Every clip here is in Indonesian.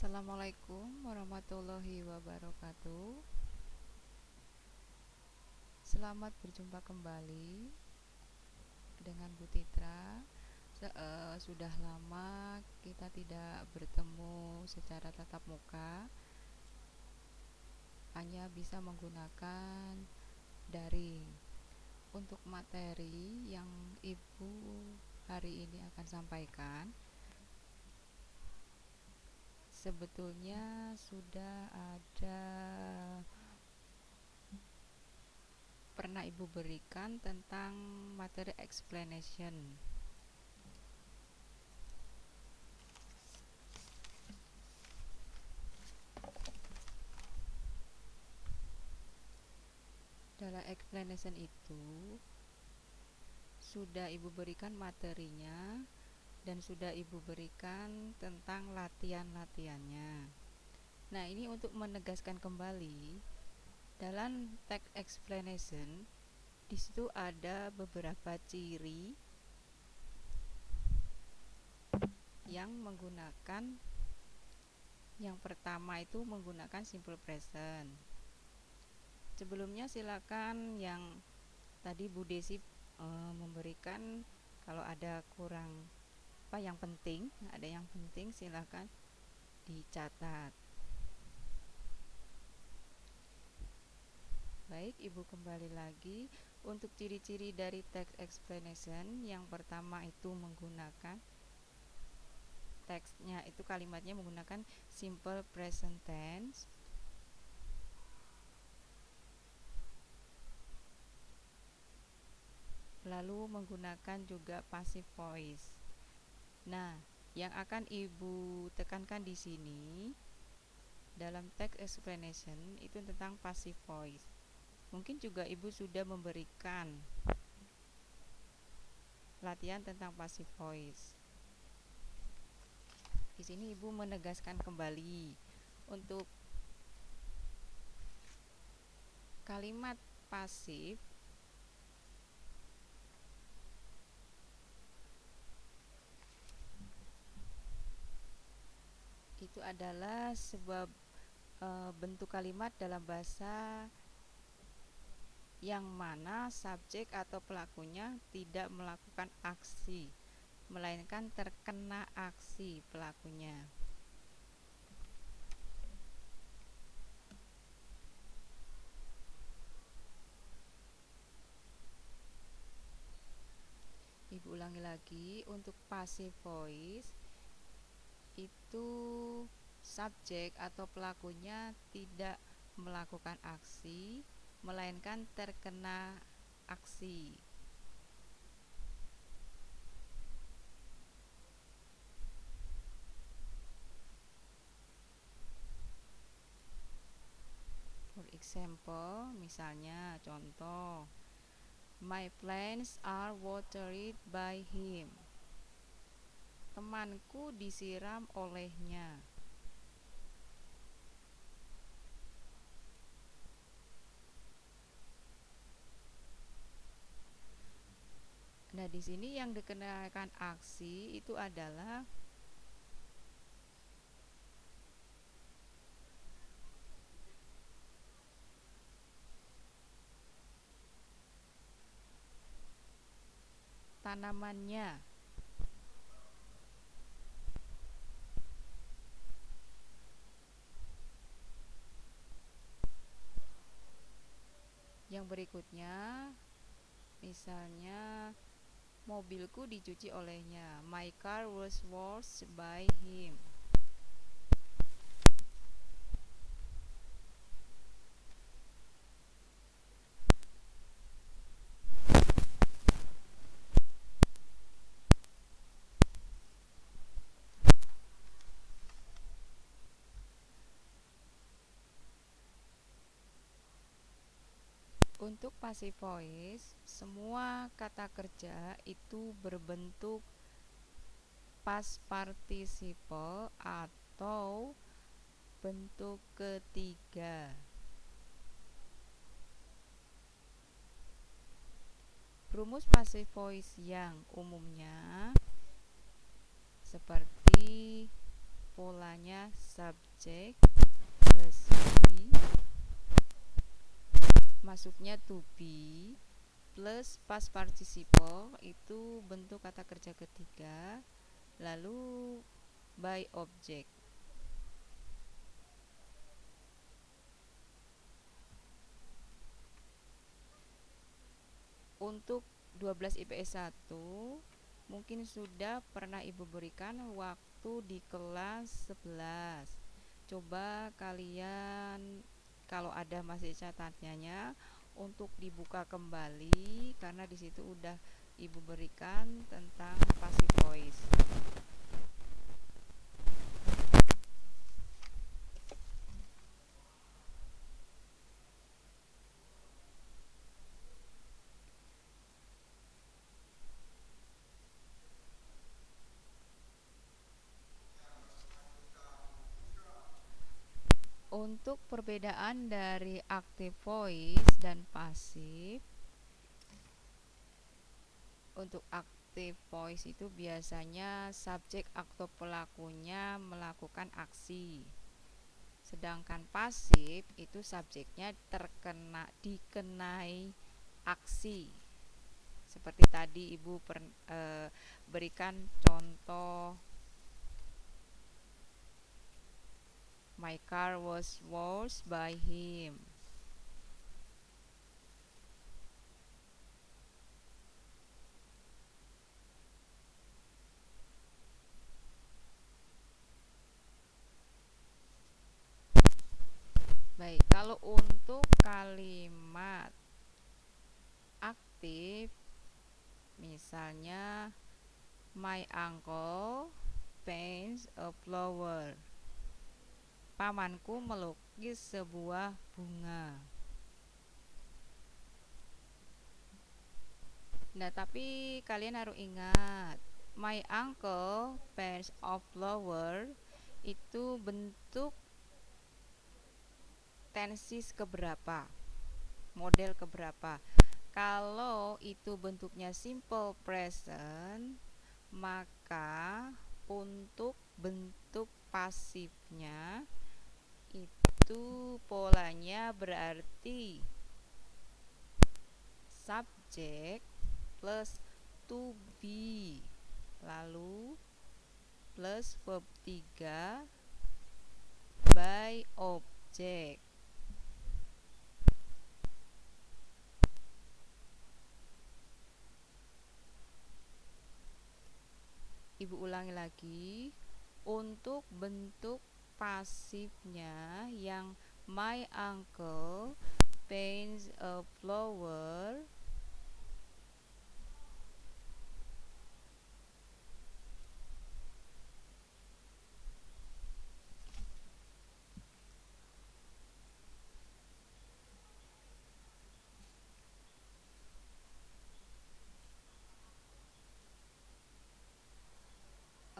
Assalamualaikum warahmatullahi wabarakatuh. Selamat berjumpa kembali dengan Bu Titra. uh, sudah lama kita tidak bertemu secara tatap muka, hanya bisa menggunakan daring. Untuk materi yang Ibu hari ini akan sampaikan sebetulnya sudah ada pernah ibu berikan tentang materi explanation. Dalam explanation itu sudah ibu berikan materinya dan sudah Ibu berikan tentang latihan-latihannya. Nah, ini untuk menegaskan kembali dalam text explanation di situ ada beberapa ciri yang menggunakan yang pertama itu menggunakan simple present. Sebelumnya silakan yang tadi Bu Desi e, memberikan kalau ada kurang apa yang penting? Ada yang penting silahkan dicatat. Baik ibu kembali lagi. Untuk ciri-ciri dari text explanation yang pertama itu menggunakan teksnya itu kalimatnya menggunakan simple present tense. Lalu menggunakan juga passive voice Nah, yang akan Ibu tekankan di sini dalam text explanation itu tentang passive voice. Mungkin juga Ibu sudah memberikan latihan tentang passive voice. Di sini Ibu menegaskan kembali untuk kalimat pasif itu adalah sebuah e, bentuk kalimat dalam bahasa yang mana subjek atau pelakunya tidak melakukan aksi melainkan terkena aksi pelakunya. Ibu ulangi lagi untuk passive voice itu subjek atau pelakunya tidak melakukan aksi melainkan terkena aksi. For example, misalnya contoh My plants are watered by him temanku disiram olehnya. Nah, di sini yang dikenakan aksi itu adalah tanamannya. yang berikutnya misalnya mobilku dicuci olehnya. My car was washed by him Untuk passive voice, semua kata kerja itu berbentuk past participle atau bentuk ketiga. Rumus passive voice yang umumnya seperti pola polanya subject plus be masuknya to be plus past participle itu bentuk kata kerja ketiga lalu by object. Untuk 12 IPS 1 mungkin sudah pernah Ibu berikan waktu di kelas 11 coba kalian kalau ada masih catatannya untuk dibuka kembali karena di situ udah Ibu berikan tentang passive voice. Untuk perbedaan dari active voice dan pasif Untuk active voice itu biasanya subjek atau pelakunya melakukan aksi. Sedangkan pasif itu subjeknya terkena dikenai aksi. Seperti tadi Ibu per, e, berikan contoh My car was washed by him. Baik, kalau untuk kalimat aktif misalnya my uncle paints a flower pamanku melukis sebuah bunga. Nah, tapi kalian harus ingat, my uncle paints a flower itu bentuk tensis keberapa? Model keberapa? Kalau itu bentuknya simple present, maka untuk bentuk pasifnya itu polanya berarti subjek plus to be. Lalu plus verb 3 by object. Ibu ulangi lagi. Untuk bentuk pasifnya yang my uncle paints a flower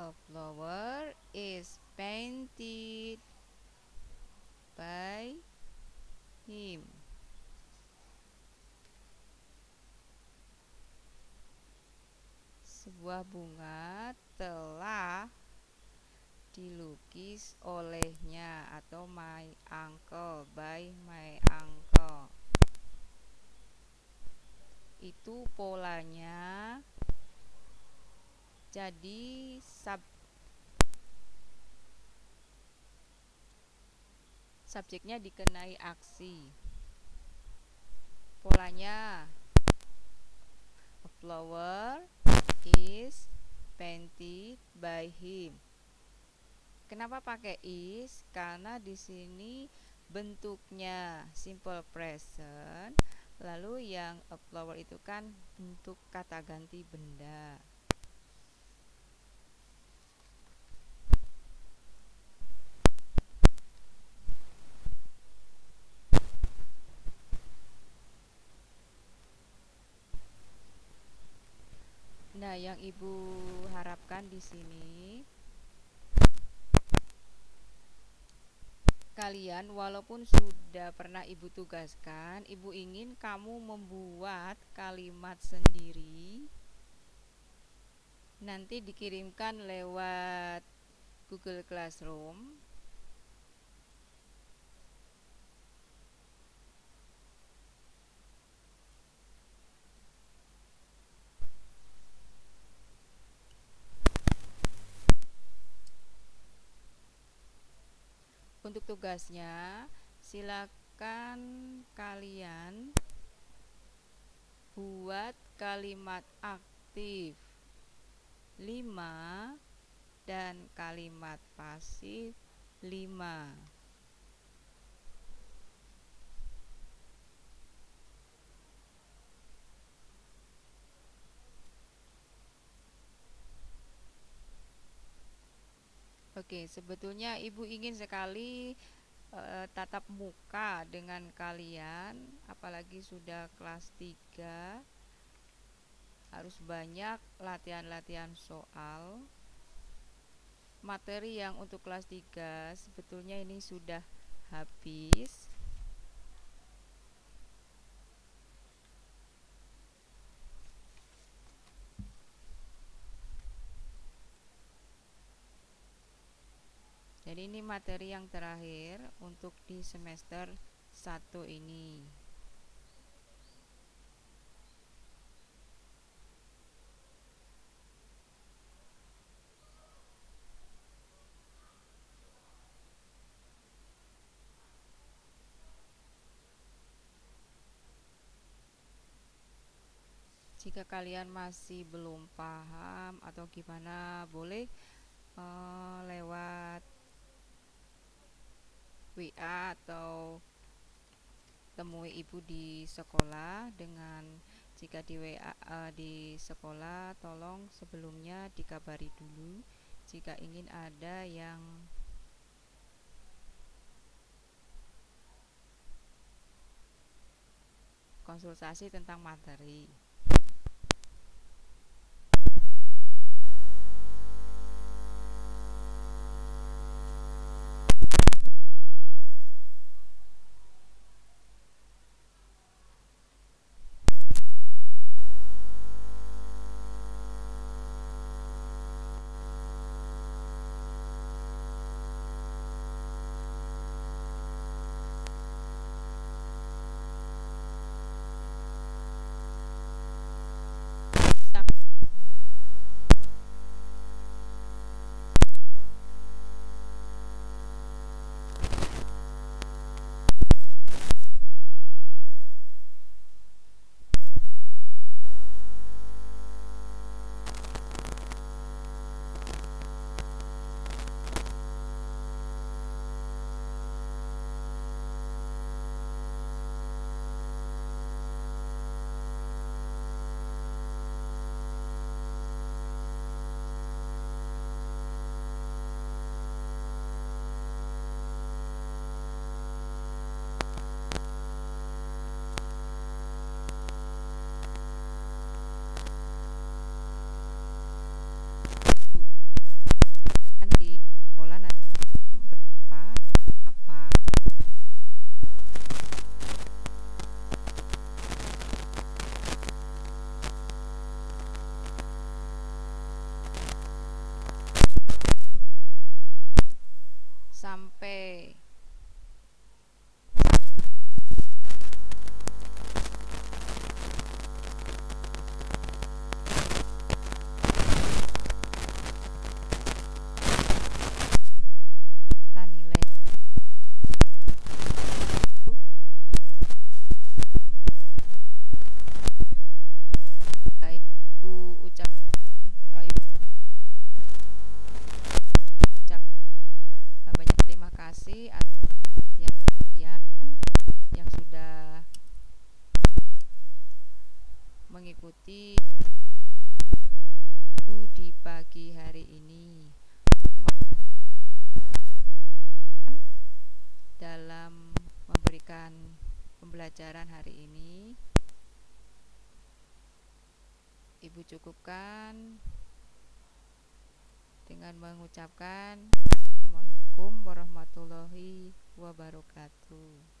a flower is painted by him. Sebuah bunga telah dilukis olehnya atau my uncle by my uncle. Itu polanya jadi sub subjeknya dikenai aksi. Polanya a flower is painted by him. Kenapa pakai is? Karena di sini bentuknya simple present lalu yang a flower itu kan bentuk kata ganti benda. Nah, yang Ibu harapkan di sini kalian walaupun sudah pernah Ibu tugaskan, Ibu ingin kamu membuat kalimat sendiri. Nanti dikirimkan lewat Google Classroom Untuk tugasnya, silakan kalian buat kalimat aktif 5 dan kalimat pasif 5. Oke, sebetulnya Ibu ingin sekali e, tatap muka dengan kalian, apalagi sudah kelas 3 harus banyak latihan-latihan soal. Materi yang untuk kelas 3 sebetulnya ini sudah habis. Jadi ini materi yang terakhir untuk di semester 1 ini. Jika kalian masih belum paham atau gimana, boleh uh, lewat WA atau temui ibu di sekolah dengan jika di WA uh, di sekolah tolong sebelumnya dikabari dulu jika ingin ada yang konsultasi tentang materi. Di pagi hari ini. Dalam memberikan pembelajaran hari ini Ibu cukupkan dengan mengucapkan Assalamualaikum warahmatullahi wabarakatuh